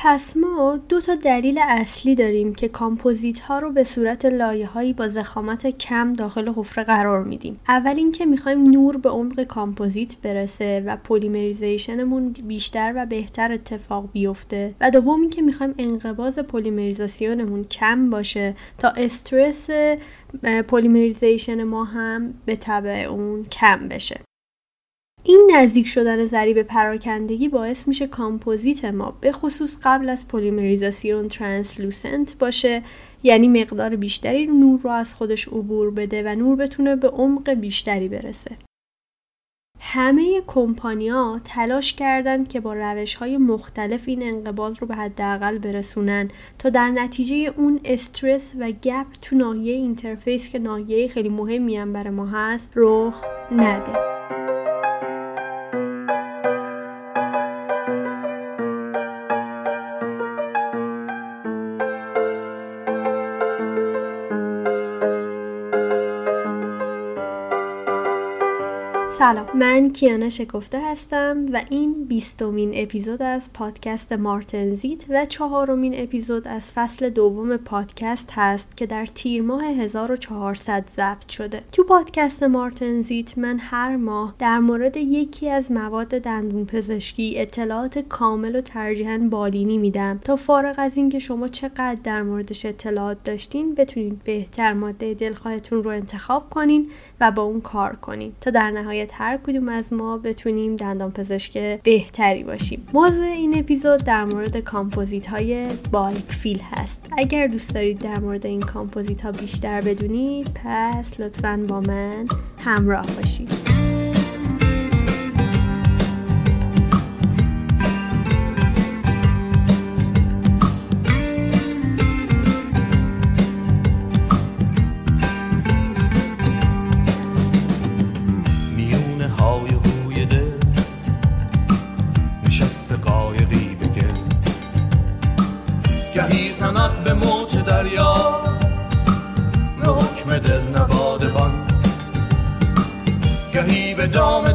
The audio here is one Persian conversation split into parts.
پس ما دو تا دلیل اصلی داریم که کامپوزیت ها رو به صورت لایه هایی با ضخامت کم داخل حفره قرار میدیم. اول اینکه می‌خوایم نور به عمق کامپوزیت برسه و polymerization مون بیشتر و بهتر اتفاق بیفته. و دوم اینکه می‌خوایم انقباض پلیمریزاسیونمون کم باشه تا استرس polymerization ما هم به تبع اون کم بشه. این نزدیک شدن ضریب پراکندگی باعث میشه کامپوزیت ما به خصوص قبل از پلیمریزاسیون translucent باشه یعنی مقدار بیشتری نور رو از خودش عبور بده و نور بتونه به عمق بیشتری برسه. همه کمپانیا تلاش کردند که با روش های مختلف این انقباض رو به حداقل برسونن تا در نتیجه اون استرس و gap تو ناحیه interface که ناحیه خیلی مهمی هم برای ما هست رخ نده. سلام. من کیانا شکفته هستم و این بیستمین اپیزود از پادکست مارتنزیت و چهارمین اپیزود از فصل دوم پادکست هست که در تیر ماه 1400 ضبط شده. تو پادکست مارتنزیت من هر ماه در مورد یکی از مواد دندون پزشکی اطلاعات کامل و ترجیحاً بالینی میدم تا فارغ از اینکه شما چقدر در موردش اطلاعات داشتین بتونید بهتر ماده دلخواهتون رو انتخاب کنین و با اون کار کنین تا در نهایت هر کدوم از ما بتونیم دندان پزشک بهتری باشیم. موضوع این اپیزود در مورد کامپوزیت های bulk fill هست. اگر دوست دارید در مورد این کامپوزیت ها بیشتر بدونید پس لطفا با من همراه باشید. می‌زند به موج دریا به حکم دل نه بادبان گهی به دام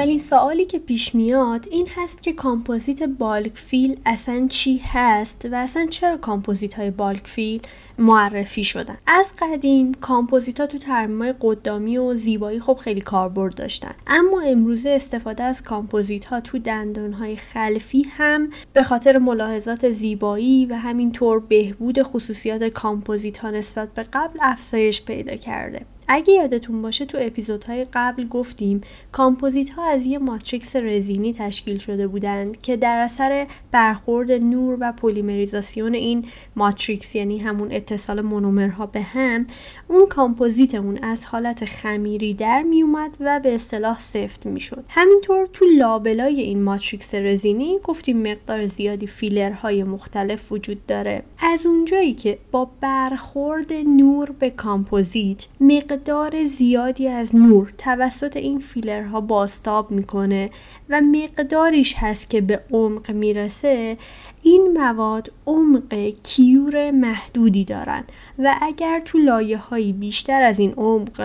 اولین سوالی که پیش میاد این هست که کامپوزیت bulk fill اصلا چی هست و اصلا چرا کامپوزیت های bulk fill معرفی شدن؟ از قدیم کامپوزیت ها تو ترمیم قدامی و زیبایی خب خیلی کاربرد داشتن. اما امروزه استفاده از کامپوزیت ها تو دندان های خلفی هم به خاطر ملاحظات زیبایی و همینطور بهبود خصوصیات کامپوزیت ها نسبت به قبل افزایش پیدا کرده. اگه یادتون باشه تو اپیزودهای قبل گفتیم کامپوزیت ها از یه ماتریکس رزینی تشکیل شده بودند که در اثر برخورد نور و پلیمریزاسیون این ماتریکس یعنی همون اتصال مونومرها به هم اون کامپوزیتمون از حالت خمیری در می اومد و به اصطلاح سفت می شد همینطور تو لابلای این ماتریکس رزینی گفتیم مقدار زیادی فیلرهای مختلف وجود داره. از اونجایی که با برخورد نور به کامپوزیت مقدار زیادی از نور توسط این فیلرها بازتاب می‌کنه و مقداریش هست که به عمق می‌رسه. این مواد عمق cure محدودی دارن و اگر تو لایه هایی بیشتر از این عمق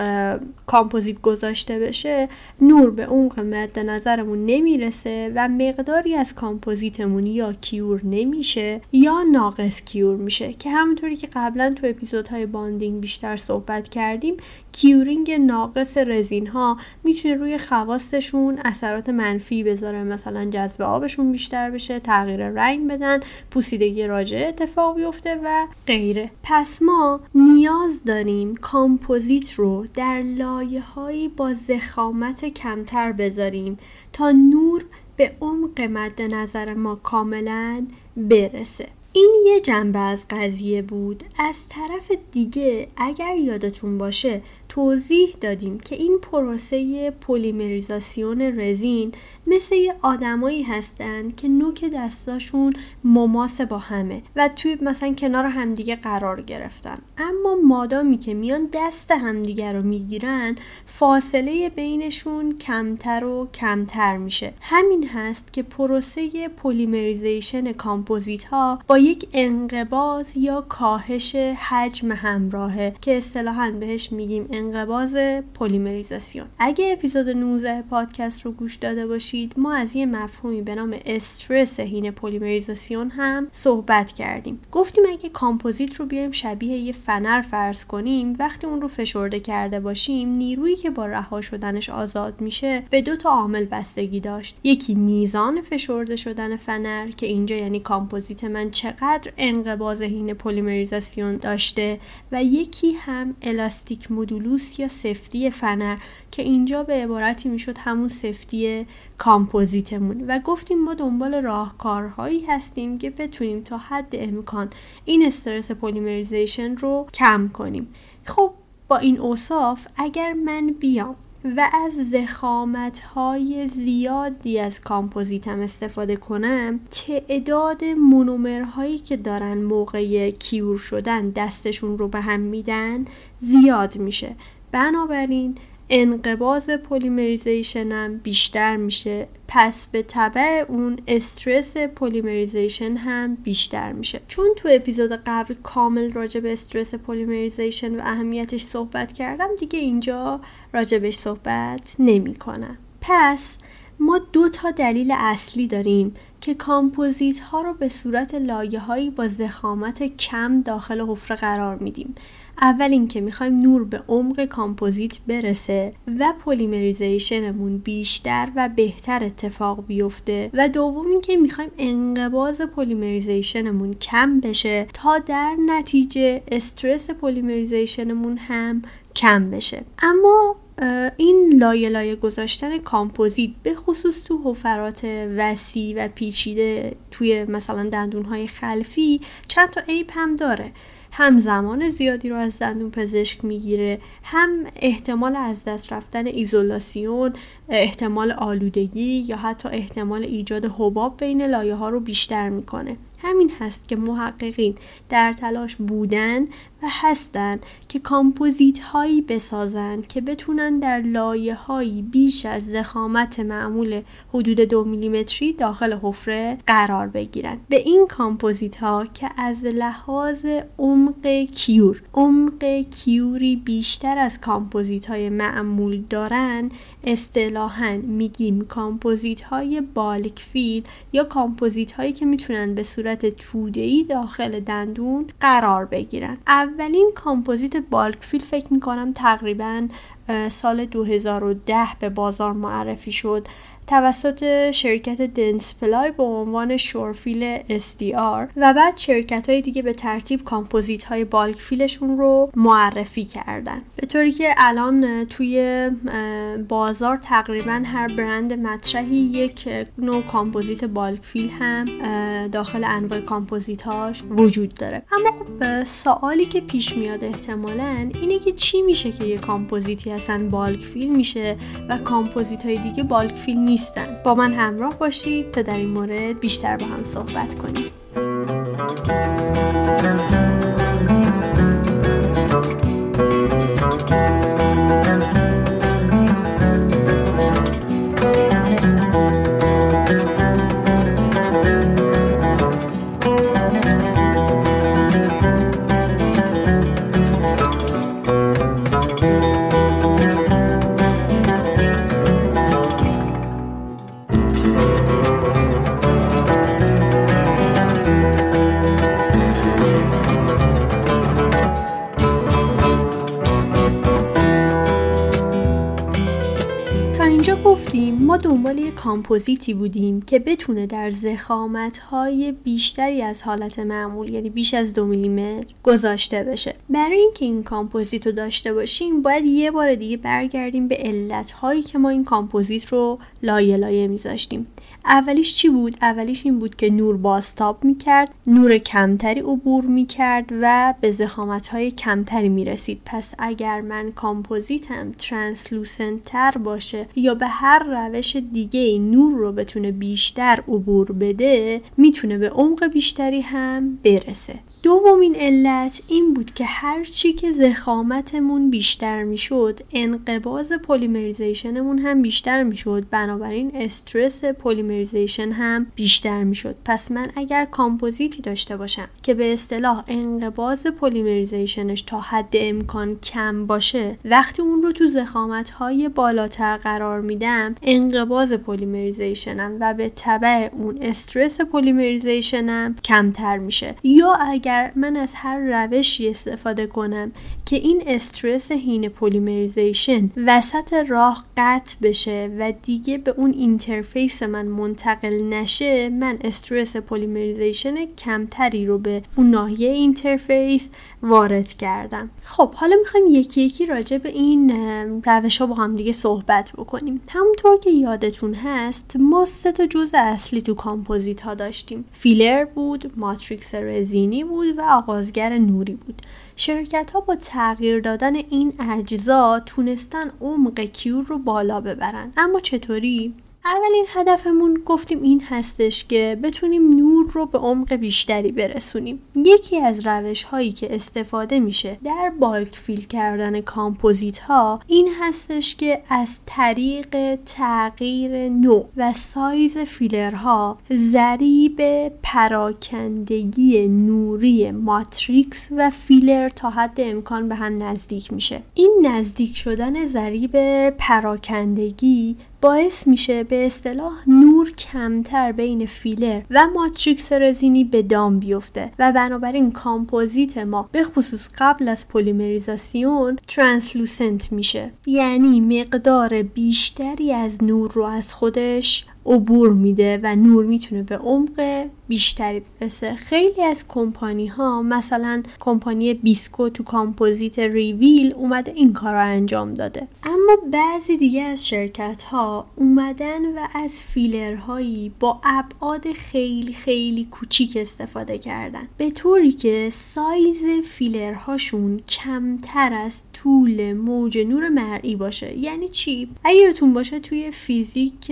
کامپوزیت گذاشته بشه نور به عمق مد نظرمون نمی‌رسه و مقداری از کامپوزیتمون یا cure نمیشه یا ناقص cure میشه. که همونطوری که قبلا تو اپیزودهای bonding بیشتر صحبت کردیم curing ناقص رزین ها می‌تونه روی خواصشون اثرات منفی بذاره. مثلا جذب آبشون بیشتر بشه تغییر رنگ بدن پوسیدگی راجعه اتفاق بیفته و غیره. پس ما نیاز داریم کامپوزیت رو در لایه هایی با ضخامت کمتر بذاریم تا نور به عمق مد نظر ما کاملا برسه. این یه جنبه از قضیه بود. از طرف دیگه اگر یادتون باشه توضیح دادیم که این پروسه پلیمریزاسیون رزین مثل یه آدمایی هستن که نوک دستاشون مماس با همه و توی مثلا کنار همدیگه قرار گرفتن. اما مادامی که میان دست همدیگه رو می‌گیرن فاصله بینشون کمتر و کمتر میشه. همین هست که پروسه polymerization کامپوزیت ها با یک انقباض یا کاهش حجم همراهه که اصطلاحا بهش میگیم انقباض پلیمریزاسیون. اگه اپیزود 19 پادکست رو گوش داده باشید ما از یه مفهومی به نام استرس هین پلیمریزاسیون هم صحبت کردیم. گفتیم اگه کامپوزیت رو بیایم شبیه یه فنر فرض کنیم وقتی اون رو فشرده کرده باشیم نیرویی که با رها شدنش آزاد میشه به دو تا عامل بستگی داشت. یکی میزان فشرده شدن فنر که اینجا یعنی کامپوزیت من چقدر انقباض هین پلیمریزاسیون داشته و یکی هم elastic modulus یا سفتی فنر که اینجا به عبارتی می‌شد همون سفتی کامپوزیتمون. و گفتیم ما دنبال راهکارهایی هستیم که بتونیم تا حد امکان این استرس polymerization رو کم کنیم. خب با این اوصاف اگر من بیام و از ضخامت های زیادی از کامپوزیتم استفاده کنم تعداد مونومرهایی که دارن موقع cure شدن دستشون رو به هم میدن زیاد میشه. بنابراین انقباض polymerization هم بیشتر میشه. پس به تبع اون استرس polymerization هم بیشتر میشه. چون تو اپیزود قبل کامل راجع به استرس polymerization و اهمیتش صحبت کردم دیگه اینجا راجبش صحبت نمی کنم. پس ما دو تا دلیل اصلی داریم که کامپوزیت ها رو به صورت لایه هایی با ضخامت کم داخل حفره قرار میدیم. اول اینکه می‌خوایم نور به عمق کامپوزیت برسه و polymerization مون بیشتر و بهتر اتفاق بیفته و دوم اینکه می‌خوایم انقباض polymerization مون کم بشه تا در نتیجه استرس polymerization مون هم کم بشه. اما این لایه لایه گذاشتن کامپوزیت به خصوص تو حفرات وسیع و پیچیده توی مثلا دندونهای خلفی چند تا عیب هم داره. هم زمان زیادی رو از دندون پزشک می‌گیره هم احتمال از دست رفتن ایزولاسیون احتمال آلودگی یا حتی احتمال ایجاد حباب بین لایه ها رو بیشتر می‌کنه. همین هست که محققین در تلاش بودن و هستن که کامپوزیت هایی بسازن که بتونن در لایه هایی بیش از ضخامت معمول حدود دو میلیمتری داخل حفره قرار بگیرن. به این کامپوزیت ها که از لحاظ عمق cure عمق cure ی بیشتر از کامپوزیت های معمول دارن اصطلاحا میگیم کامپوزیت های bulk fill یا کامپوزیت هایی که می‌تونن به صورت توده‌ای داخل دندون قرار بگیرن. اولین کامپوزیت bulk fill فکر می‌کنم تقریبا سال 2010 به بازار معرفی شد. توسط شرکت Dentsply به عنوان SureFil SDR و بعد شرکت های دیگه به ترتیب کامپوزیت های bulk fill شون رو معرفی کردن. به طوری که الان توی بازار تقریبا هر برند مطرحی یک نوع کامپوزیت bulk fill هم داخل انواع کامپوزیت هاش وجود داره. اما خب سوالی که پیش میاد احتمالا اینه که چی میشه که یه کامپوزیتی اصلا bulk fill میشه و کامپوزیت های دیگه bulk fill نیستن. با من همراه باشید تا در این مورد بیشتر با هم صحبت کنیم. دنبال یه کامپوزیتی بودیم که بتونه در ضخامت های بیشتری از حالت معمول یعنی بیش از دو میلیمتر گذاشته بشه. برای اینکه این کامپوزیت رو داشته باشیم باید یه بار دیگه برگردیم به علت هایی که ما این کامپوزیت رو لایه لایه میذاشتیم. اولیش چی بود؟ اولیش این بود که نور بازتاب می‌کرد نور کمتری عبور می‌کرد و به ضخامت های کمتری می‌رسید. پس اگر من کامپوزیتم translucent تر باشه یا به هر روش دیگه نور رو بتونه بیشتر عبور بده می‌تونه به عمق بیشتری هم برسه. دومین علت این بود که هرچی که ضخامتمون بیشتر می‌شد انقباض polymerization مون هم بیشتر می‌شد. بنابراین استرس polymerization هم بیشتر می‌شد. پس من اگر کامپوزیتی داشته باشم که به اصطلاح انقباض polymerization ش تا حد امکان کم باشه وقتی اون رو تو ضخامت های بالاتر قرار میدم انقباض polymerization م و به تبع اون استرس polymerization م کمتر میشه. یا اگر من از هر روشی استفاده کنم که این استرس حین polymerization وسط راه قطع بشه و دیگه به اون interface من منتقل نشه من استرس polymerization کمتری رو به اون ناحیه interface وارد کردم. خب حالا می‌خوایم یکی یکی راجع به این روش ها با هم دیگه صحبت بکنیم. همونطور که یادتون هست ما سه تا جزء اصلی تو کامپوزیت ها داشتیم. فیلر بود ماتریکس رزینی بود و آغازگر نوری بود. شرکت ها با تغییر دادن این اجزا تونستن عمق cure رو بالا ببرن. اما چطوری؟ اولین هدفمون گفتیم این هستش که بتونیم نور رو به عمق بیشتری برسونیم. یکی از روش هایی که استفاده میشه در bulk fill کردن کامپوزیت ها این هستش که از طریق تغییر نوع و سایز فیلرها ضریب پراکندگی نوری matrix و فیلر تا حد امکان به هم نزدیک میشه. این نزدیک شدن ضریب پراکندگی باعث میشه به اصطلاح نور کمتر بین فیلر و matrix رزینی به دام بیفته و بنابراین کامپوزیت ما به خصوص قبل از پلیمریزاسیون translucent میشه. یعنی مقدار بیشتری از نور رو از خودش عبور میده و نور می‌تونه به عمق بیشتری برسه. خیلی از کمپانی ها مثلا کمپانی Bisco تو کامپوزیت ریویل اومده این کار رو انجام داده. اما بعضی دیگه از شرکت ها اومدن و از فیلرهایی با ابعاد خیلی خیلی کوچیک استفاده کردن. به طوری که سایز فیلرهاشون کمتر از طول موج نور مرئی باشه. یعنی چی؟ اگه باشه توی فیزیک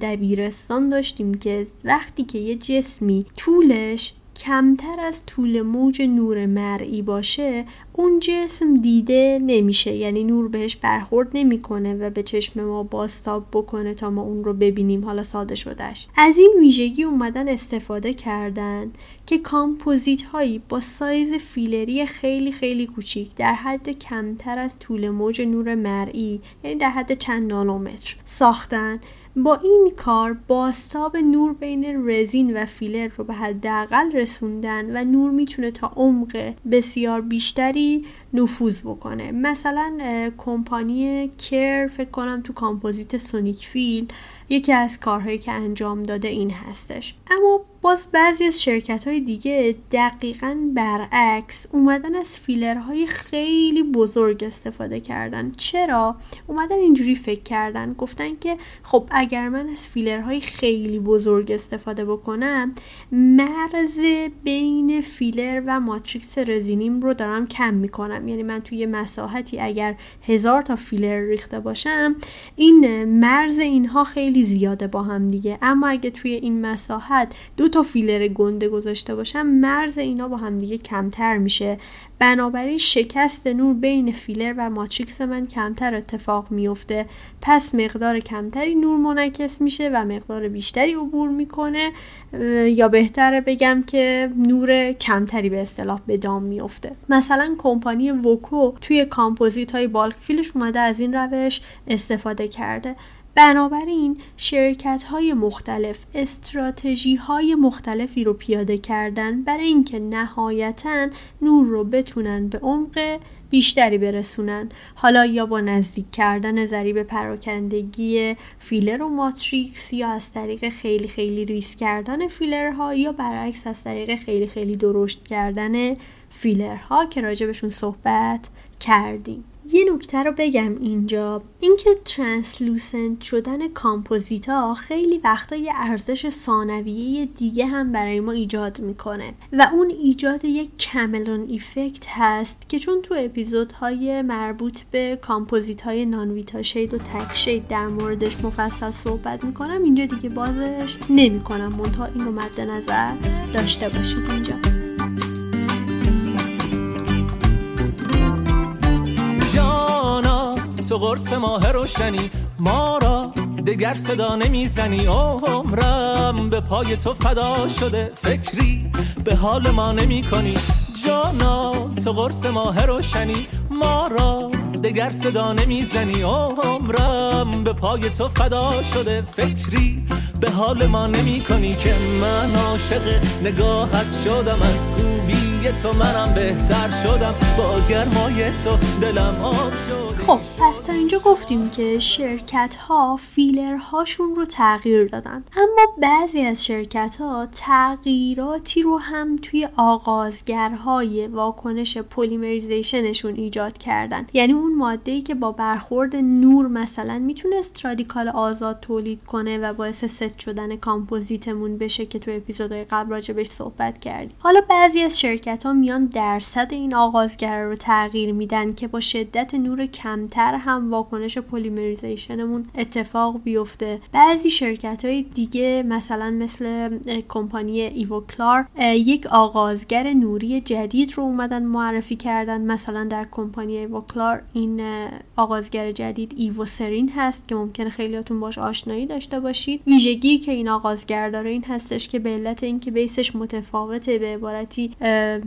دبیرستان داشتیم که وقتی که جسمی طولش کمتر از طول موج نور مرئی باشه اون جسم دیده نمیشه. یعنی نور بهش برخورد نمی‌کنه و به چشم ما باستاب بکنه تا ما اون رو ببینیم. حالا ساده شدهش. از این ویژگی اومدن استفاده کردن که کامپوزیت هایی با سایز فیلری خیلی خیلی کوچیک در حد کمتر از طول موج نور مرئی یعنی در حد چند نانومتر ساختن. با این کار بازتاب نور بین رزین و فیلر رو به حداقل رسوندن و نور می‌تونه تا عمق بسیار بیشتری نفوذ بکنه. مثلا کمپانی Kerr فکر کنم تو کامپوزیت SonicFill یکی از کارهایی که انجام داده این هستش. اما باز بعضی از شرکت های دیگه دقیقا برعکس اومدن از فیلرهای خیلی بزرگ استفاده کردن. چرا؟ اومدن اینجوری فکر کردن. گفتن که خب اگر من از فیلرهای خیلی بزرگ استفاده بکنم مرز بین فیلر و ماتریکس رزینیم رو دارم کم می‌کنم. یعنی من توی مساحتی اگر هزار تا فیلر ریخته باشم این مرز اینها خیلی زیاده با هم دیگه. اما اگه توی این مساحت دو تا فیلر گنده گذاشته باشم مرز اینا با هم دیگه کمتر میشه. بنابراین شکست نور بین فیلر و matrix من کمتر اتفاق میفته. پس مقدار کمتری نور منعکس میشه و مقدار بیشتری عبور می‌کنه. یا بهتره بگم که نور کمتری به اصطلاح به دام میفته مثلا کمپانی VOCO توی کامپوزیت های bulk fill ش اومده از این روش استفاده کرده. بنابراین شرکت های مختلف استراتژی های مختلفی رو پیاده کردن برای اینکه نهایتا نور رو بتونن به عمق بیشتری برسونن. حالا یا با نزدیک کردن ضریب پراکندگی فیلر و ماتریکس یا از طریق خیلی خیلی ریس کردن فیلرها یا برعکس از طریق خیلی خیلی درشت کردن فیلرها که راجبشون صحبت کردیم. یه نکته رو بگم اینجا. اینکه translucent شدن کامپوزیتا خیلی وقتا یه ارزش ثانویه دیگه هم برای ما ایجاد می‌کنه. و اون ایجاد یک chameleon effect هست که چون تو اپیزودهای مربوط به کامپوزیت های non-Vita shade و تک shade در موردش مفصل صحبت می‌کنم. اینجا دیگه بازش نمی‌کنم. منتها این رو مد نظر داشته باشید اینجا. تو قرص ماه روشنی. ما را دگر صدا نمی‌زنی. عمرم به پای تو فدا شده فکری. به حال ما نمی کنی جانا تو قرص ماه روشنی. ما را دگر صدا نمی‌زنی. عمرم به پای تو فدا شده فکری. به حال ما نمی کنی که من عاشق نگاهت شدم. از خوبی تو منم بهتر شدم. با گرمای تو دلم آب شد. خب پس تا اینجا گفتیم که شرکت ها فیلر هاشون رو تغییر دادن. اما بعضی از شرکت ها تغییراتی رو هم توی آغازگرهای واکنش polymerization شون ایجاد کردن. یعنی اون ماده که با برخورد نور مثلا می‌تونست رادیکال آزاد تولید کنه و باعث ست شدن کامپوزیتمون بشه که تو اپیزودهای قبل راجبش صحبت کردیم. حالا بعضی از شرکت ها میان درصد این آغازگر رو تغییر میدن که با شدت نور کمتر هم واکنش polymerization مون اتفاق بیفته. بعضی شرکت های دیگه مثلا مثل کمپانی Ivoclar یک آغازگر نوری جدید رو اومدن معرفی کردن. مثلا در کمپانی Ivoclar این آغازگر جدید Ivocerin هست که ممکنه خیلیاتون باش آشنایی داشته باشید. ویژگی که این آغازگر داره این هستش که به علت اینکه base ش متفاوته به عبارتی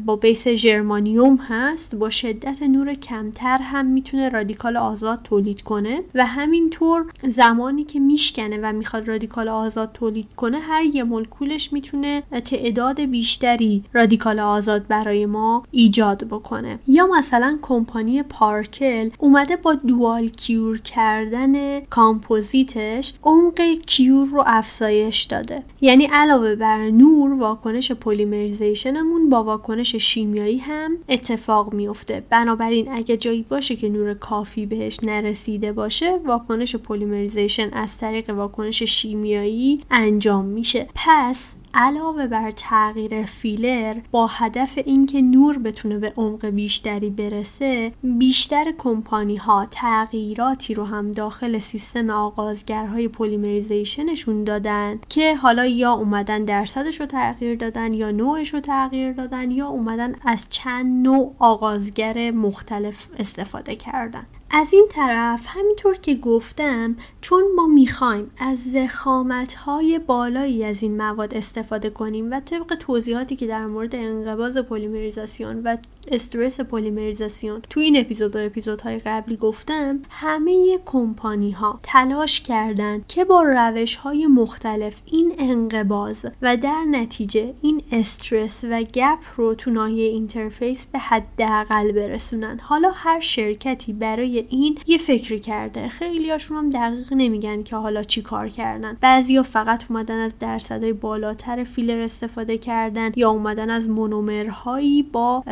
با base ژرمانیوم هست با شدت نور کمتر هم می‌تونه رادیکال آزاد تولید کنه و همینطور زمانی که میشکنه و می‌خواد رادیکال آزاد تولید کنه هر یه مولکولش می‌تونه تعداد بیشتری رادیکال آزاد برای ما ایجاد بکنه. یا مثلا کمپانی Parkell اومده با dual cure کردن کامپوزیتش عمق cure رو افزایش داده. یعنی علاوه بر نور واکنش polymerization مون با واکنش شیمیایی هم اتفاق میفته. بنابراین اگه جایی باشه که نور کافی بهش نرسیده باشه واکنش polymerization از طریق واکنش شیمیایی انجام میشه. پس علاوه بر تغییر فیلر با هدف اینکه نور بتونه به عمق بیشتری برسه بیشتر کمپانی ها تغییراتی رو هم داخل سیستم آغازگرهای polymerization شون دادن که حالا یا اومدن درصدش رو تغییر دادن یا نوعش رو تغییر دادن یا اومدن از چند نوع آغازگر مختلف استفاده کردن. از این طرف همینطور که گفتم چون ما می‌خوایم از ضخامت های بالایی از این مواد استفاده کنیم و طبق توضیحاتی که در مورد انقباض پلیمریزاسیون و استرس پلیمریزاسیون. تو این اپیزود و اپیزودهای قبلی گفتم همه کمپانی ها تلاش کردند که با روش های مختلف این انقباض و در نتیجه این استرس و gap رو تو ناحیه interface به حداقل برسونن. حالا هر شرکتی برای این یه فکری کرده. خیلی هاشون هم دقیق نمیگن که حالا چی کار کردن. بعضیا فقط اومدن از درصدهای بالاتر فیلر استفاده کردن یا اومدن از مونومرهایی با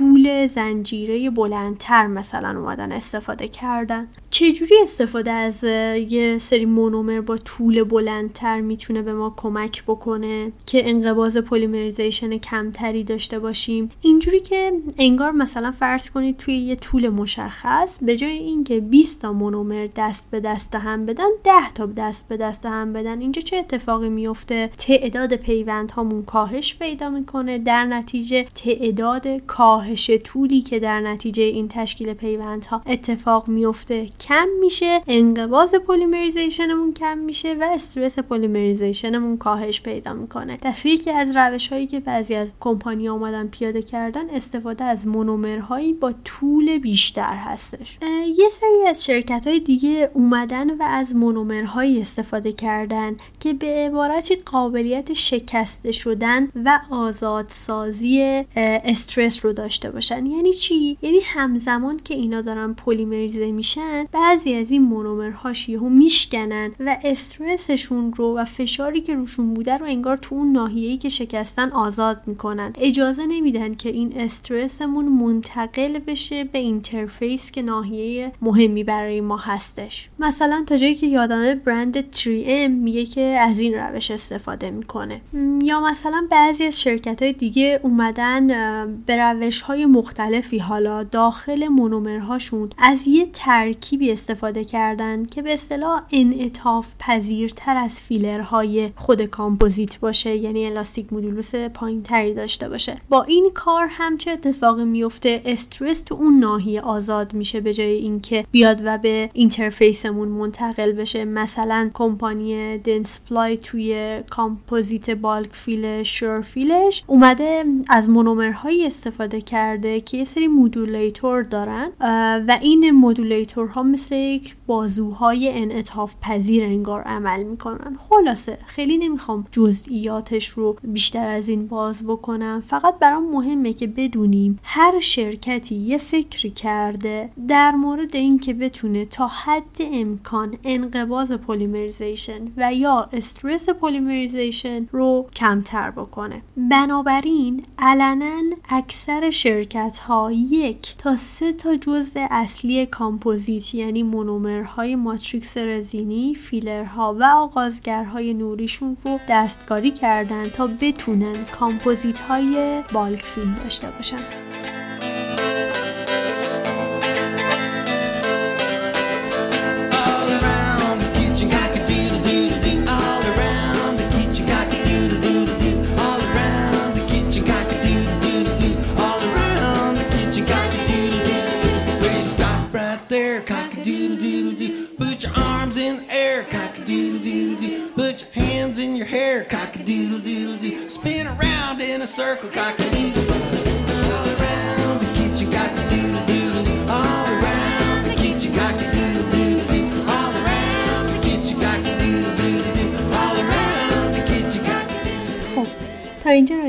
طول زنجیره بلندتر مثلا اومدن استفاده کردن. چجوری استفاده از یه سری مونومر با طول بلندتر می‌تونه به ما کمک بکنه که انقباض polymerization کمتری داشته باشیم؟ اینجوری که انگار مثلا فرض کنید توی یه طول مشخص به جای اینکه 20 تا مونومر دست به دست هم بدن 10 تا دست به دست هم بدن. اینجا چه اتفاقی میفته تعداد پیوند هامون کاهش پیدا می‌کنه در نتیجه تعداد کاهش طولی که در نتیجه این تشکیل پیوندها اتفاق میفته کم میشه انقباض polymerization مون کم میشه و استرس polymerization مون کاهش پیدا می‌کنه. پس یکی از روش هایی که بعضی از کمپانی آمدن پیاده کردن استفاده از مونومرهایی با طول بیشتر هستش. یه سری از شرکت های دیگه اومدن و از مونومرهایی استفاده کردن که به عبارتی قابلیت شکسته شدن و آزادسازی استرس رو داشته باشن. یعنی چی؟ یعنی همزمان که اینا دارن پلیمریزه میشن بعضی از این مونومرهاش یهو میشکنن و استرسشون رو و فشاری که روشون بوده رو انگار تو اون ناحیه‌ای که شکستن آزاد می‌کنن. اجازه نمیدن که این استرسمون منتقل بشه به interface که ناحیه مهمی برای ما هستش. مثلا تا جایی که یادمه برند 3M میگه که از این روش استفاده می‌کنه. یا مثلا بعضی از شرکت های دیگه اومدن به روش های مختلفی حالا داخل مونومرهاشون از یه ترکیب ترکیبی استفاده کردن که به اصطلاح انعطاف پذیرتر از فیلرهای خود کامپوزیت باشه یعنی elastic modulus پایین تری داشته باشه. با این کار هم چه اتفاقی میفته استرس تو اون ناحیه آزاد میشه به جای اینکه بیاد و به interface مون منتقل بشه. مثلا کمپانی Dentsply توی کامپوزیت bulk fill fill ش اومده از مونومرهایی استفاده کرده که یه سری modulator دارن و این modulator ها مثل یک بازوهای انعطاف پذیر انگار عمل می‌کنن. خلاصه خیلی نمی‌خوام جزئیاتش رو بیشتر از این باز بکنم. فقط برام مهمه که بدونیم هر شرکتی یه فکری کرده در مورد اینکه بتونه تا حد امکان انقباض polymerization و یا استرس polymerization رو کمتر بکنه. بنابراین عملا اکثر شرکت ها یک تا سه تا جزء اصلی کامپوزیت یعنی مونومرهای ماتریکس رزینی فیلرها و آغازگرهای نوریشون رو دستکاری کردن تا بتونن کامپوزیت های bulk fill هم داشته باشن. com caca.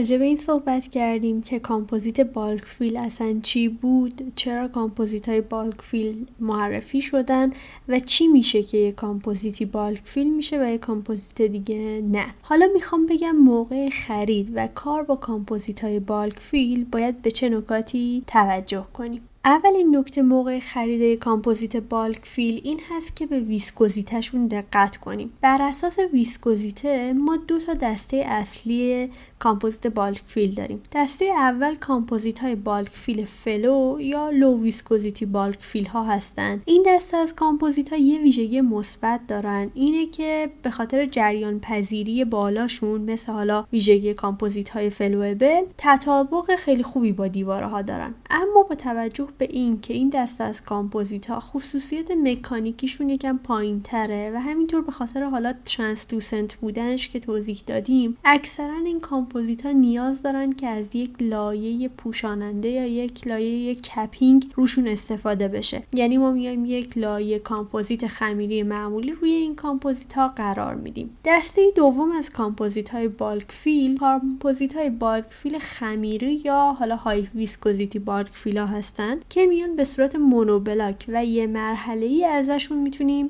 راجع به این صحبت کردیم که کامپوزیت bulk fill اصلا چی بود؟ چرا کامپوزیت های bulk fill معرفی شدن؟ و چی میشه که یه کامپوزیتی bulk fill میشه و یه کامپوزیت دیگه نه؟ حالا می‌خوام بگم موقع خرید و کار با کامپوزیت های bulk fill باید به چه نکاتی توجه کنیم. اولین نکته موقع خرید کامپوزیت bulk fill این هست که به ویسکوزیتشون دقت کنیم. بر اساس ویسکوزیته ما دو تا دسته اصلی کامپوزیت bulk fill داریم. دسته اول کامپوزیت های bulk fill flow یا low viscosity bulk fill ها هستند این دسته از کامپوزیت ها یه ویژگی مثبت دارن. اینه که به خاطر جریان پذیری بالاشون مثل حالا ویژگی کامپوزیت های flowable تطابق خیلی خوبی با دیوارها دارن. اما با توجه به این که این دسته از کامپوزیت ها خصوصیت مکانیکیشون یکم پایین تره و همینطور به خاطر حالا translucent بودنش که توضیح دادیم اکثرا این کامپوزیت ها نیاز دارن که از یک لایه پوشاننده یا یک لایه capping روشون استفاده بشه. یعنی ما میایم یک لایه کامپوزیت خمیری معمولی روی این کامپوزیت ها قرار میدیم. دسته دوم از کامپوزیت های bulk fill کامپوزیت های bulk fill خمیری یا حالا high viscosity bulk fill ها هستن که میان به صورت monoblock و یه مرحله ای ازشون می‌تونیم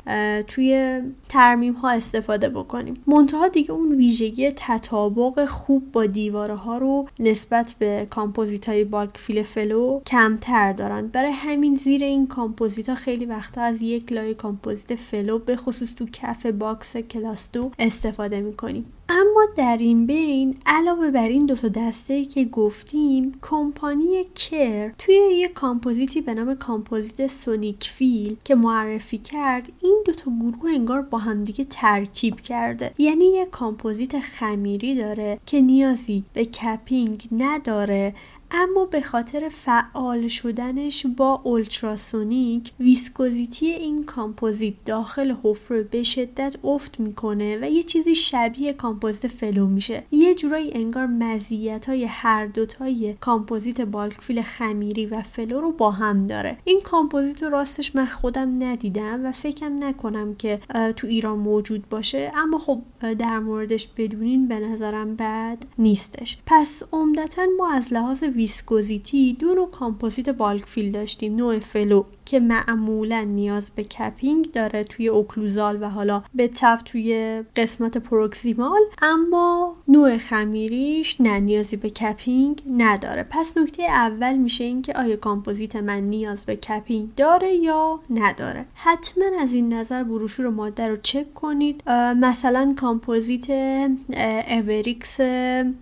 توی ترمیم ها استفاده بکنیم. منتها دیگه اون ویژگی تطابق خوب با دیواره ها رو نسبت به کامپوزیت های bulk fill flow کمتر دارن. برای همین زیر این کامپوزیت ها خیلی وقتا از یک لایه کامپوزیت flow به خصوص تو کف box class دو استفاده می‌کنیم. اما در این بین علاوه بر این دوتا دسته که گفتیم کمپانی Kerr توی یه کامپوزیتی به نام کامپوزیت SonicFill که معرفی کرد این دوتا گروه انگار با همدیگه ترکیب کرده. یعنی یه کامپوزیت خمیری داره که نیازی به capping نداره. اما به خاطر فعال شدنش با اولتراسونیک viscosity این کامپوزیت داخل حفره به شدت افت می‌کنه و یه چیزی شبیه کامپوزیت flow میشه. یه جورایی انگار مزیت های هر دوتای کامپوزیت bulk fill خمیری و flow رو با هم داره. این کامپوزیت رو راستش من خودم ندیدم و فکرم نکنم که تو ایران موجود باشه. اما خب در موردش بدونین به نظرم بد نیستش. پس عمدتا ما از لحاظ viscosity دو نوع کامپوزیت bulk fill داشتیم نوع flow. که معمولا نیاز به capping داره توی occlusal و حالا به تبع توی قسمت proximal اما نوع خمیریش نه نیازی به capping نداره. پس نکته اول میشه اینکه آیا کامپوزیت من نیاز به capping داره یا نداره؟ حتما از این نظر بروشور ماده رو چک کنید. مثلا کامپوزیت everX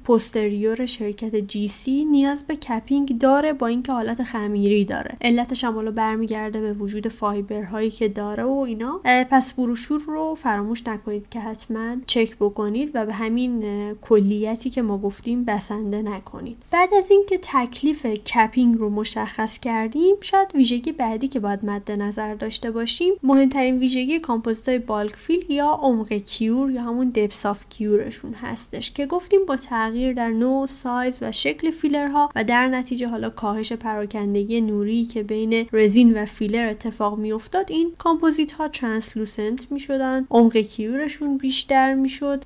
Posterior شرکت GC نیاز به capping داره با اینکه حالت خمیری داره. علتش هم حالا برمیگرده به وجود fiber هایی که داره و اینا. پس بروشور رو فراموش نکنید که حتما چک بکنید و به همین کلیتی که ما گفتیم بسنده نکنید. بعد از اینکه تکلیف capping رو مشخص کردیم شاید ویژگی بعدی که باید مد نظر داشته باشیم مهمترین ویژگی کامپوزیت bulk fill یا عمق cure یا همون depth of cure شون هستش که گفتیم با تغییر در نوع سایز و شکل فیلرها و در نتیجه حالا کاهش پراکندگی نوری که بین رزین و فیلر اتفاق میافتاد این کامپوزیت ها translucent می شدن عمق cure شون بیشتر می شد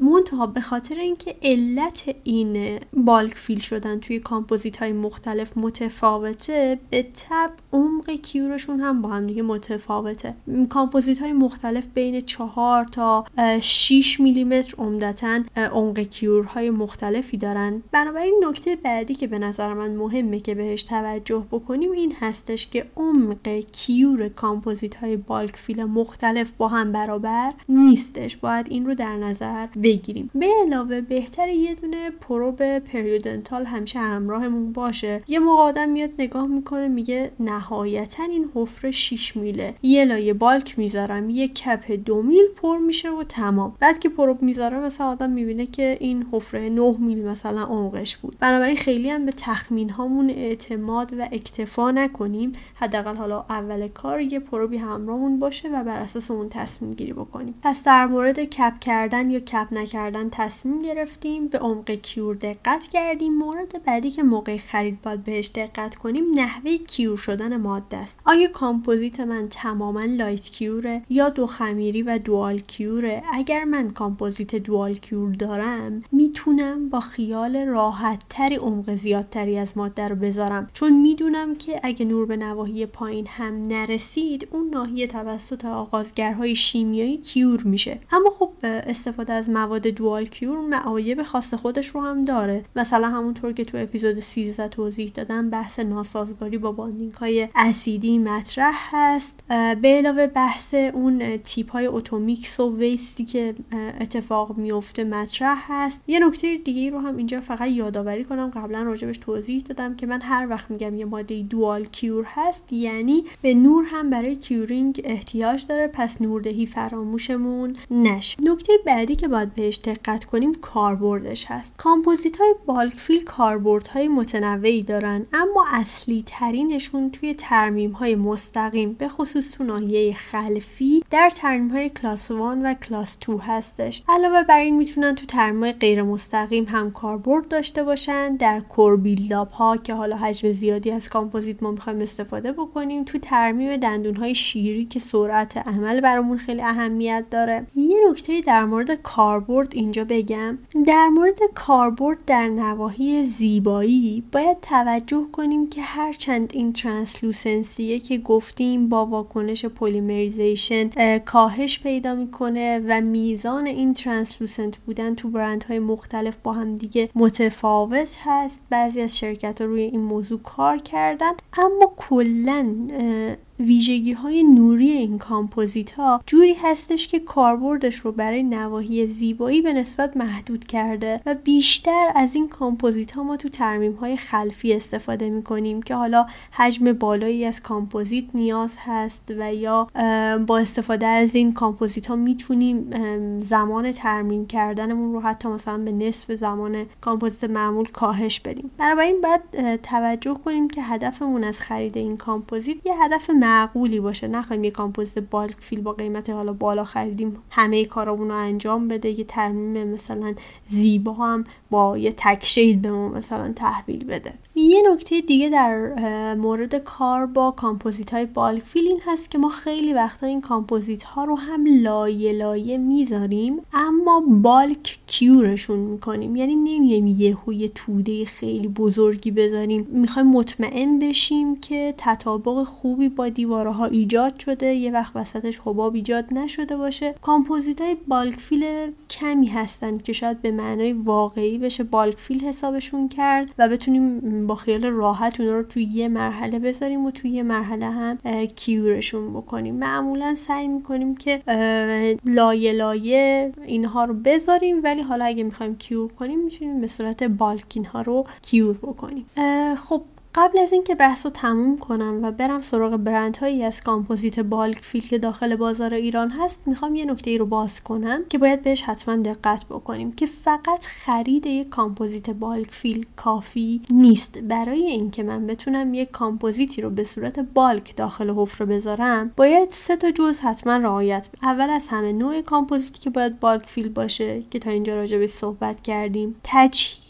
منتها به خاطر اینکه علت این bulk fill شدن توی کامپوزیت های مختلف متفاوته به تبع عمق cure شون هم با هم دیگه متفاوته. کامپوزیت های مختلف بین 4 تا 6 میلیمتر عمدتا عمق cure های مختلفی دارن. بنابراین نکته بعدی که به نظر من مهمه که بهش توجه بکنیم این هستش که عمق cure کامپوزیت های bulk fill مختلف با هم برابر نیستش. باید این رو در نظر بگیریم. به علاوه بهتر یه دونه probe periodontal همیشه همراهمون باشه. یه موقع آدم میاد نگاه می‌کنه میگه نهایتا این حفره 6 میله. یه لایه bulk می‌ذارم یه cap دو میل پر میشه و تمام. بعد که probe می‌ذاره مثلا آدم می‌بینه که این حفره 9 میل مثلا عمقش بود. بنابراین خیلی هم به تخمین هامون اعتماد و اکتفا نکنیم. حداقل حالا اول کار یه probe ی همراهمون باشه و بر اساس اون تصمیم گیری بکنیم. پس در مورد cap کردن یا cap نکردن تصمیم گرفتیم به عمق cure دقت کردیم. مورد بعدی که موقع خرید باید بهش دقت کنیم نحوه cure شدن ماده است. آیا کامپوزیت من تماما light cure ه یا دو خمیری و dual cure ه؟ اگر من کامپوزیت dual cure دارم می‌تونم با خیال راحت تری عمق زیادتری از ماده رو بذارم. چون می‌دونم که اگه نور به نواحی پایین هم نرسید اون ناحیه توسط آغازگرهای شیمیایی cure میشه. اما خب استفاده از مواد dual cure معایب خاص خودش رو هم داره. مثلا همونطور که تو اپیزود 13 توضیح دادم بحث ناسازگاری با bonding های اسیدی مطرح هست. به علاوه بحث اون tip های automix و waste ی که اتفاق میفته مطرح هست. یه نکته دیگه رو هم اینجا فقط یادآوری کنم. قبلا راجبش توضیح دادم که من هر وقت میگم یه ماده dual cure هست یعنی به نور هم برای curing احتیاج داره پس نوردهی فراموشمون نشه. نکته بعدی که باید بهش دقت کنیم کاربردش هست. کامپوزیت های bulk fill کاربرد های متنوعی دارن اما اصلی ترینشون توی ترمیم های مستقیم به خصوص تو ناحیه خلفی در ترمیم های کلاس 1 و کلاس 2 هستش. علاوه بر این می‌تونن تو ترمیم های غیر مستقیم هم کاربرد داشته باشن. در core buildup ها که حالا حجم زیادی از کامپوزیت ما می‌خوایم استفاده بکنیم تو ترمیم دندون های شیری که سرعت عمل برامون خیلی اهمیت داره. یه نکته در مورد کاربرد اینجا بگم. در مورد کاربرد در نواحی زیبایی باید توجه کنیم که هرچند این translucency ه که گفتیم با واکنش polymerization کاهش پیدا می‌کنه و میزان این translucent بودن تو برندهای مختلف با هم دیگه متفاوت هست. بعضی از شرکت ها روی این موضوع کار کردن. اما کلا then ویژگی های نوری این کامپوزیت ها جوری هستش که کاربردش رو برای نواحی زیبایی به نسبت محدود کرده و بیشتر از این کامپوزیت ها ما تو ترمیم های خلفی استفاده می کنیم که حالا حجم بالایی از کامپوزیت نیاز هست و یا با استفاده از این کامپوزیت ها می‌تونیم زمان ترمیم کردنمون رو حتی مثلا به نصف زمان کامپوزیت معمول کاهش بدیم. بنابراین باید توجه کنیم که هدفمون از خرید این کامپوزیت یه هدف معقولی باشه. نخوایم یه کامپوزیت bulk fill با قیمت حالا بالا خریدیم همه کارامون رو انجام بده. یه ترمیم مثلا زیبا هم با یه تک به ما مثلا تحویل بده. یه نکته دیگه در مورد کار با کامپوزیت های bulk fill این هست که ما خیلی وقتا این کامپوزیت ها رو هم لایه لایه می‌ذاریم اما bulk cure شون می‌کنیم. یعنی نمیایم یهو یه توده خیلی بزرگی بذاریم. می‌خوایم مطمئن بشیم که تطابق خوبی با دیوارها ایجاد شده یه وقت وسطش حباب ایجاد نشده باشه. کامپوزیت های bulk fill کمی هستند که شاید به معنای واقعی بشه bulk fill حسابشون کرد و بتونیم با خیال راحت اونا رو توی یه مرحله بذاریم و توی یه مرحله هم cure شون بکنیم. معمولا سعی می‌کنیم که لایه لایه اینها رو بذاریم ولی حالا اگه می‌خوایم cure کنیم می‌تونیم به صورت bulk اینها رو cure بکنیم. خب قبل از اینکه بحث رو تموم کنم و برم سراغ برند هایی از کامپوزیت bulk fill که داخل بازار ایران هست می‌خوام یه نکته ای رو باز کنم که باید بهش حتما دقت بکنیم که فقط خرید یک کامپوزیت bulk fill کافی نیست. برای اینکه من بتونم یک کامپوزیتی رو به صورت bulk داخل حفره بذارم باید سه تا جز حتما رعایت اول از همه نوع کامپوزیتی که باید bulk fill باشه که تا اینجا راجع صحبت کردیم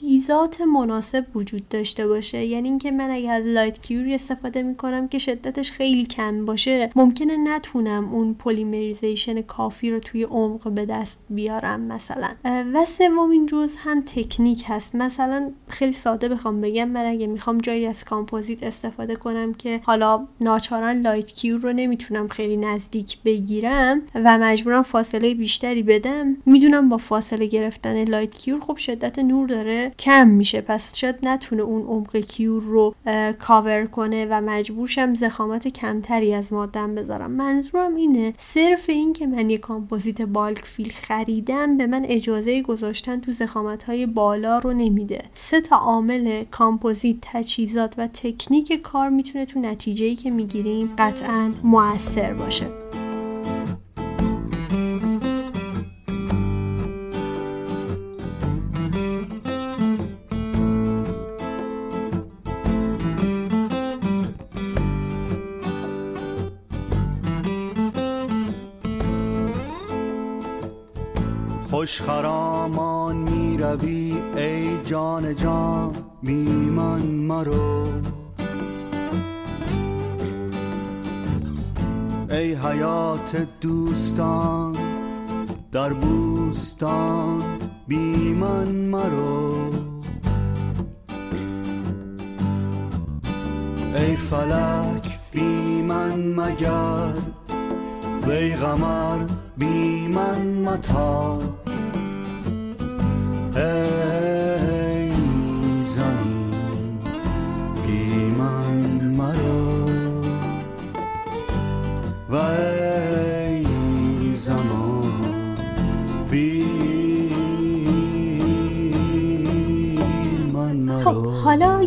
تجهیزات مناسب وجود داشته باشه. یعنی اینکه من اگه از light cure ی استفاده می‌کنم که شدتش خیلی کم باشه ممکنه نتونم اون polymerization کافی رو توی عمق به دست بیارم مثلا. و سومین جز هم تکنیک هست. مثلا خیلی ساده بخوام بگم من اگه می‌خوام جایی از کامپوزیت استفاده کنم که حالا ناچارا light cure رو نمی‌تونم خیلی نزدیک بگیرم و مجبورم فاصله بیشتری بدم می‌دونم با فاصله گرفتن light cure خب شدت نور داره. کم میشه. پس شاید نتونه اون عمق cure رو کاور کنه و مجبور شم ضخامت کمتری از مادم بذارم. منظورم اینه صرف این که من یه کامپوزیت bulk fill خریدم به من اجازه گذاشتن تو ضخامت های بالا رو نمیده. سه تا عامل کامپوزیت تجهیزات و تکنیک کار می‌تونه تو نتیجه که می‌گیریم قطعا موثر باشه. خوش خرامان می روی ای جان جان بیمن مرو ای حیات دوستان در بوستان بیمن مرو ای فلک بیمن مگر وی غمر بیمن متا ای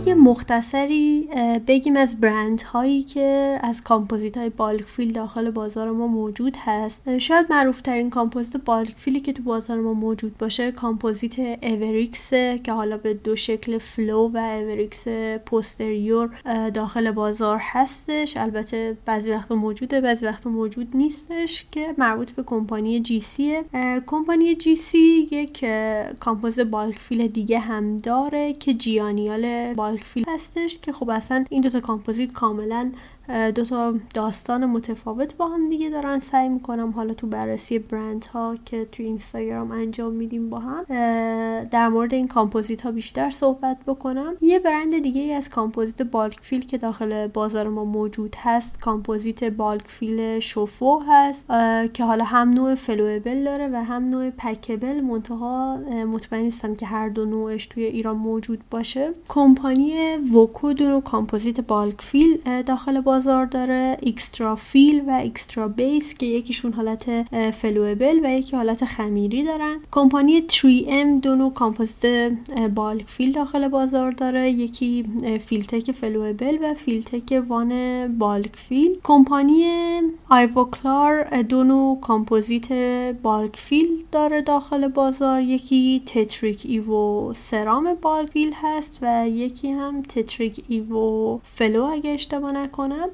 یه مختصری بگیم از برند هایی که از کامپوزیت های bulk fill داخل بازار ما موجود هست. شاید معروف ترین کامپوزیت bulk fill ی که تو بازار ما موجود باشه کامپوزیت اوریکس که حالا به دو شکل Flow و everX Posterior داخل بازار هستش. البته بعضی وقت موجوده بعضی وقت موجود نیستش که مربوط به کمپانی GC ه کمپانی GC یک کامپوزیت bulk fill دیگه هم داره که G-aenial bulk fill هستش که خب اصلا این دوتا کامپوزیت کاملا دو تا داستان متفاوت با هم دیگه دارن سعی می‌کنم حالا تو بررسی برند ها که تو اینستاگرام انجام میدیم با هم در مورد این کامپوزیت ها بیشتر صحبت بکنم. یه برند دیگه ای از کامپوزیت bulk fill که داخل بازار ما موجود هست کامپوزیت bulk fill Shofu هست که حالا هم نوع flowable داره و هم نوع packable منتها مطمئن نیستم که هر دو نوعش توی ایران موجود باشه. کمپانی VOCO دو کامپوزیت bulk fill داخل بازار بازار داره x-tra fil و x-tra base که یکیشون حالت flowable و یکی حالت خمیری دارن. کمپانی 3M دو نوع کامپوزیت bulk fill داخل بازار داره. یکی Filtek flowable و Filtek One bulk fill کمپانی Ivoclar دو نوع کامپوزیت bulk fill داره داخل بازار. یکی Tetric EvoCeram bulk fill هست و یکی هم Tetric EvoFlow اگه اشتباه نکنم.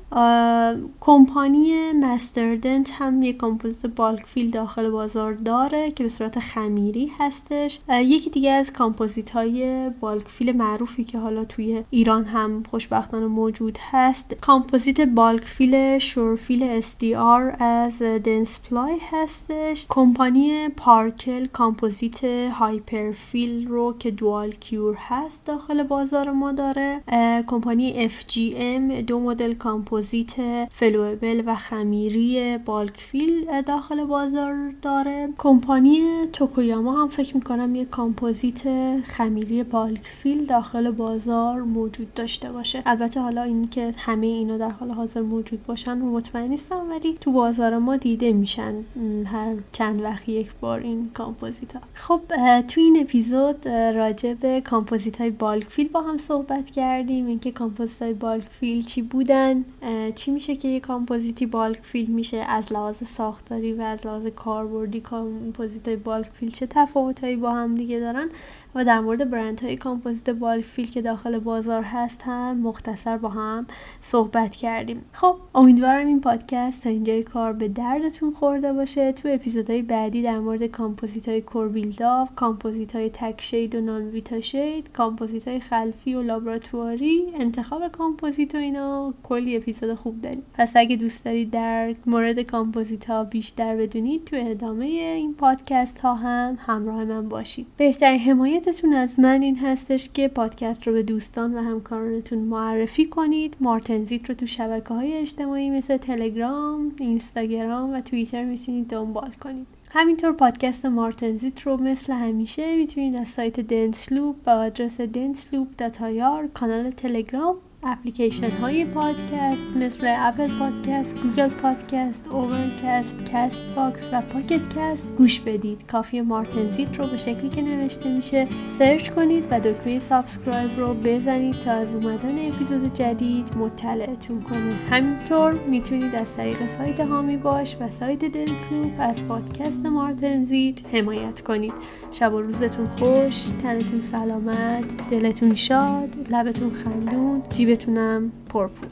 کمپانی Master-Dent هم یک کامپوزیت bulk fill داخل بازار داره که به صورت خمیری هستش. یکی دیگه از کامپوزیت های bulk fill معروفی که حالا توی ایران هم خوشبختانه موجود هست. کامپوزیت bulk fill SureFil SDR از Dentsply هستش. کمپانی Parkell کامپوزیت HyperFIL رو که dual cure هست داخل بازار ما داره. کمپانی FGM دو مدل کامپوزیت کامپوزیت flowable و خمیری bulk fill داخل بازار داره. کمپانی Tokuyama هم فکر می‌کنم یه کامپوزیت خمیری bulk fill داخل بازار موجود داشته باشه. البته حالا این که همه اینا در حال حاضر موجود باشن مطمئن نیستم ولی تو بازار ما دیده میشن هر چند وقت یک بار این کامپوزیت ها خب تو این اپیزود راجع به کامپوزیت های bulk fill با هم صحبت کردیم. اینکه کامپوزیت های bulk fill چی بودن چی میشه که یه کامپوزیتی bulk fill میشه از لحاظ ساختاری و از لحاظ کاربردی کامپوزیت های bulk fill چه تفاوتهایی با هم دیگه دارن و در مورد برند های کامپوزیت bulk fill که داخل بازار هست هم مختصر با هم صحبت کردیم. خب امیدوارم این پادکست تا اینجای کار به دردتون خورده باشه. تو اپیزودهای بعدی در مورد کامپوزیت های core build-up کامپوزیت های تک shade و non Vita shade کامپوزیت های خلفی و لابراتواری انتخاب کامپوزیت و اینا کلی اپیزود خوب داریم. پس اگه دوست دارید در مورد کامپوزیت ها بیشتر بدونید تو ادامه این پادکست ها هم همراه من باشید. بهترین حمایت حمایتتون از من این هستش که پادکست رو به دوستان و همکارانتون معرفی کنید. مارتنزیت رو تو شبکه های اجتماعی مثل تلگرام، اینستاگرام و توییتر می‌تونید دنبال کنید. همینطور پادکست مارتنزیت رو مثل همیشه می‌تونید از سایت دنسلوپ با آدرس داتایار کانال تلگرام اپلیکیشن های پادکست مثل Apple Podcast، Google Podcast، Overcast، Castbox و Pocket Casts گوش بدید. کافیه مارتنزیت رو به شکلی که نوشته میشه search کنید و دکمه subscribe رو بزنید تا از اومدن اپیزود جدید مطلعتون کنه. همینطور می‌تونید از طریق سایت حامی باش و سایت دلتوب از پادکست مارتنزیت حمایت کنید. شب و روزتون خوش، تنتون سلامت، دلتون شاد، لبتون خندون، جیب بتونم پرپول.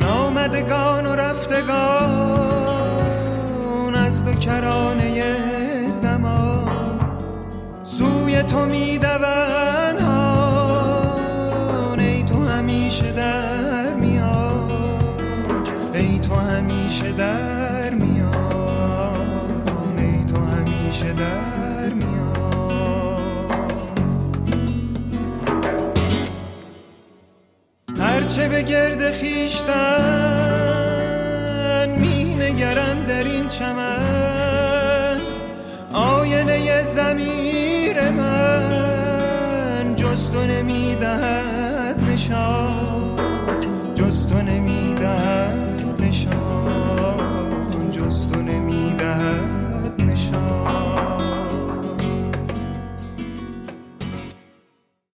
نامدگان و رفتگان از دو کرانه زمان. سوی تو میدون هرچه به گرد خیشتن می نگرم در این چمن. آینه زمیر